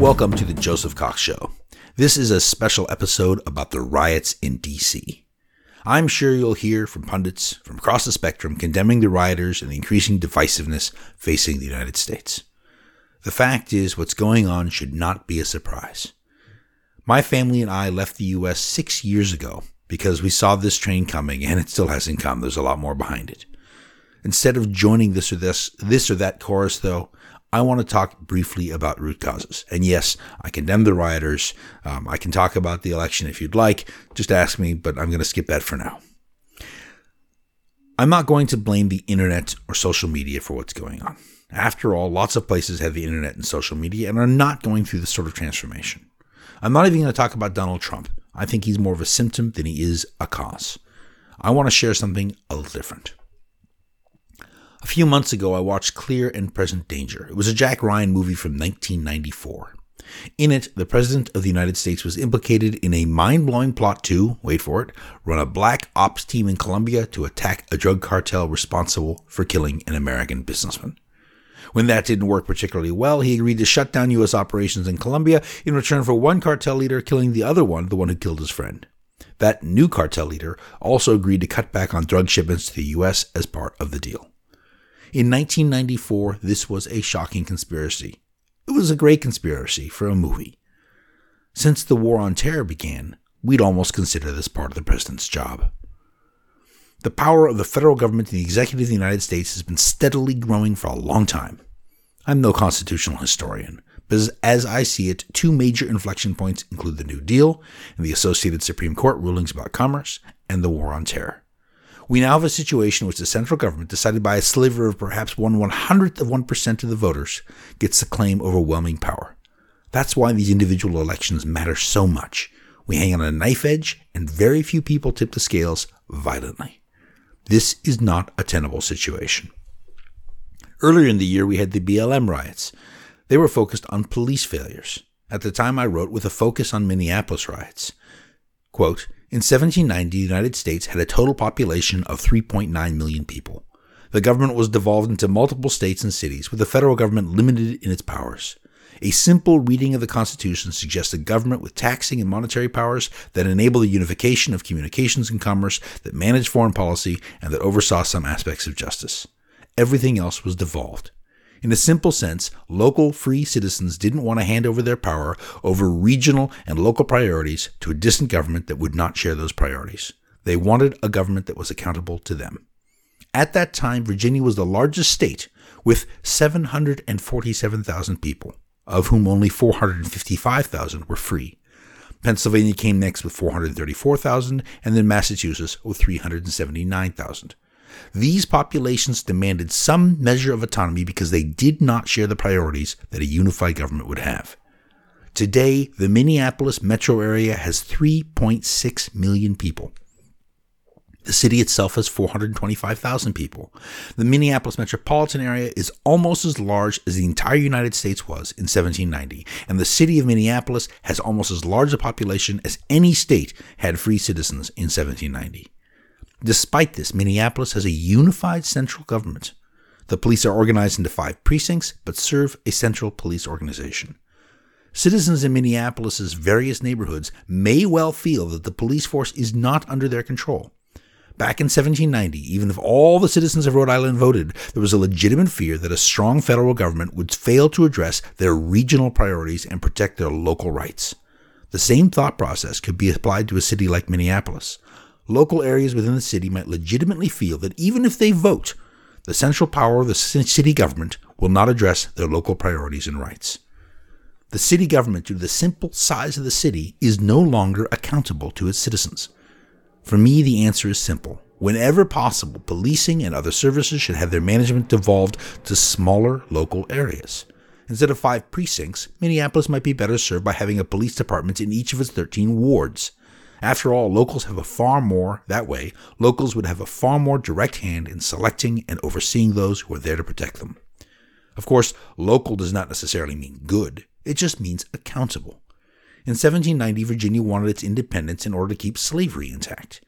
Welcome to the Joseph Cox Show. This is a special episode about the riots in D.C. I'm sure you'll hear from pundits from across the spectrum condemning the rioters and the increasing divisiveness facing the United States. The fact is, what's going on should not be a surprise. My family and I left the U.S. six years ago because we saw this train coming and it still hasn't come. There's a lot more behind it. Instead of joining this or this, this or that chorus, though, I want to talk briefly about root causes. And yes, I condemn the rioters. Um, I can talk about the election if you'd like. Just ask me, but I'm going to skip that for now. I'm not going to blame the internet or social media for what's going on. After all, lots of places have the internet and social media and are not going through this sort of transformation. I'm not even going to talk about Donald Trump. I think he's more of a symptom than he is a cause. I want to share something a little different. A few months ago, I watched Clear and Present Danger. It was a Jack Ryan movie from 1994. In it, the President of the United States was implicated in a mind blowing plot to, wait for it, run a black ops team in Colombia to attack a drug cartel responsible for killing an American businessman. When that didn't work particularly well, he agreed to shut down U.S. operations in Colombia in return for one cartel leader killing the other one, the one who killed his friend. That new cartel leader also agreed to cut back on drug shipments to the U.S. as part of the deal. In 1994, this was a shocking conspiracy. It was a great conspiracy for a movie. Since the War on Terror began, we'd almost consider this part of the president's job. The power of the federal government and the executive of the United States has been steadily growing for a long time. I'm no constitutional historian, but as I see it, two major inflection points include the New Deal and the associated Supreme Court rulings about commerce and the War on Terror. We now have a situation in which the central government, decided by a sliver of perhaps one one hundredth of 1% of the voters, gets to claim overwhelming power. That's why these individual elections matter so much. We hang on a knife edge, and very few people tip the scales violently. This is not a tenable situation. Earlier in the year, we had the BLM riots. They were focused on police failures. At the time, I wrote with a focus on Minneapolis riots. Quote, in 1790, the United States had a total population of 3.9 million people. The government was devolved into multiple states and cities, with the federal government limited in its powers. A simple reading of the Constitution suggests a government with taxing and monetary powers that enable the unification of communications and commerce, that managed foreign policy, and that oversaw some aspects of justice. Everything else was devolved. In a simple sense, local free citizens didn't want to hand over their power over regional and local priorities to a distant government that would not share those priorities. They wanted a government that was accountable to them. At that time, Virginia was the largest state with 747,000 people, of whom only 455,000 were free. Pennsylvania came next with 434,000, and then Massachusetts with 379,000. These populations demanded some measure of autonomy because they did not share the priorities that a unified government would have. Today, the Minneapolis metro area has 3.6 million people. The city itself has 425,000 people. The Minneapolis metropolitan area is almost as large as the entire United States was in 1790, and the city of Minneapolis has almost as large a population as any state had free citizens in 1790. Despite this, Minneapolis has a unified central government. The police are organized into five precincts, but serve a central police organization. Citizens in Minneapolis's various neighborhoods may well feel that the police force is not under their control. Back in 1790, even if all the citizens of Rhode Island voted, there was a legitimate fear that a strong federal government would fail to address their regional priorities and protect their local rights. The same thought process could be applied to a city like Minneapolis local areas within the city might legitimately feel that even if they vote, the central power of the city government will not address their local priorities and rights. The city government, due to the simple size of the city, is no longer accountable to its citizens. For me, the answer is simple. Whenever possible, policing and other services should have their management devolved to smaller local areas. Instead of five precincts, Minneapolis might be better served by having a police department in each of its 13 wards. After all, locals have a far more, that way, locals would have a far more direct hand in selecting and overseeing those who are there to protect them. Of course, local does not necessarily mean good, it just means accountable. In 1790, Virginia wanted its independence in order to keep slavery intact.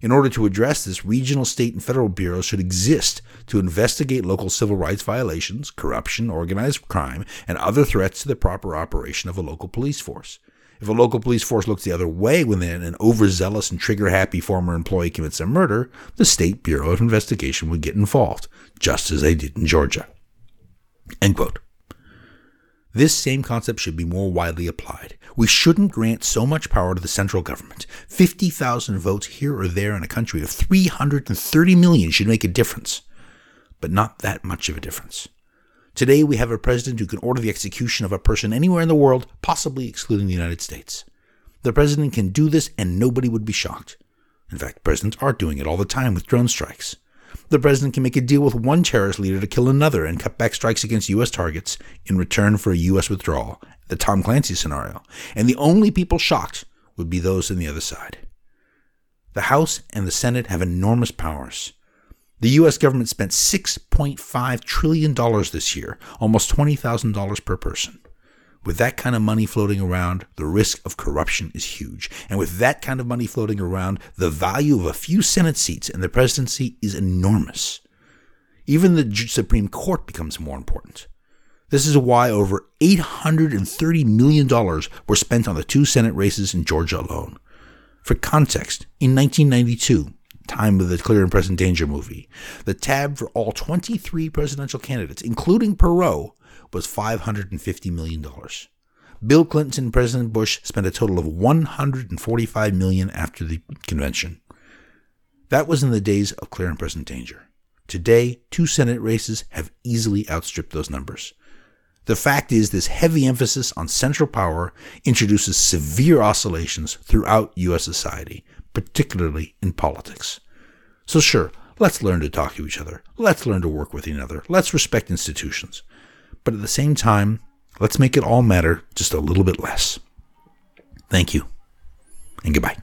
In order to address this, regional, state, and federal bureaus should exist to investigate local civil rights violations, corruption, organized crime, and other threats to the proper operation of a local police force. If a local police force looks the other way when an overzealous and trigger happy former employee commits a murder, the State Bureau of Investigation would get involved, just as they did in Georgia. End quote. This same concept should be more widely applied. We shouldn't grant so much power to the central government. 50,000 votes here or there in a country of 330 million should make a difference, but not that much of a difference. Today, we have a president who can order the execution of a person anywhere in the world, possibly excluding the United States. The president can do this and nobody would be shocked. In fact, presidents are doing it all the time with drone strikes. The president can make a deal with one terrorist leader to kill another and cut back strikes against U.S. targets in return for a U.S. withdrawal, the Tom Clancy scenario. And the only people shocked would be those on the other side. The House and the Senate have enormous powers. The U.S. government spent $6.5 trillion this year, almost $20,000 per person. With that kind of money floating around, the risk of corruption is huge. And with that kind of money floating around, the value of a few Senate seats in the presidency is enormous. Even the Supreme Court becomes more important. This is why over $830 million were spent on the two Senate races in Georgia alone. For context, in 1992, time of the Clear and Present Danger movie, the tab for all 23 presidential candidates, including Perot, was $550 million. Bill Clinton and President Bush spent a total of 145 million after the convention. That was in the days of clear and present danger. Today, two Senate races have easily outstripped those numbers. The fact is, this heavy emphasis on central power introduces severe oscillations throughout U.S. society, particularly in politics. So, sure, let's learn to talk to each other. Let's learn to work with each other. Let's respect institutions but at the same time, let's make it all matter just a little bit less. Thank you, and goodbye.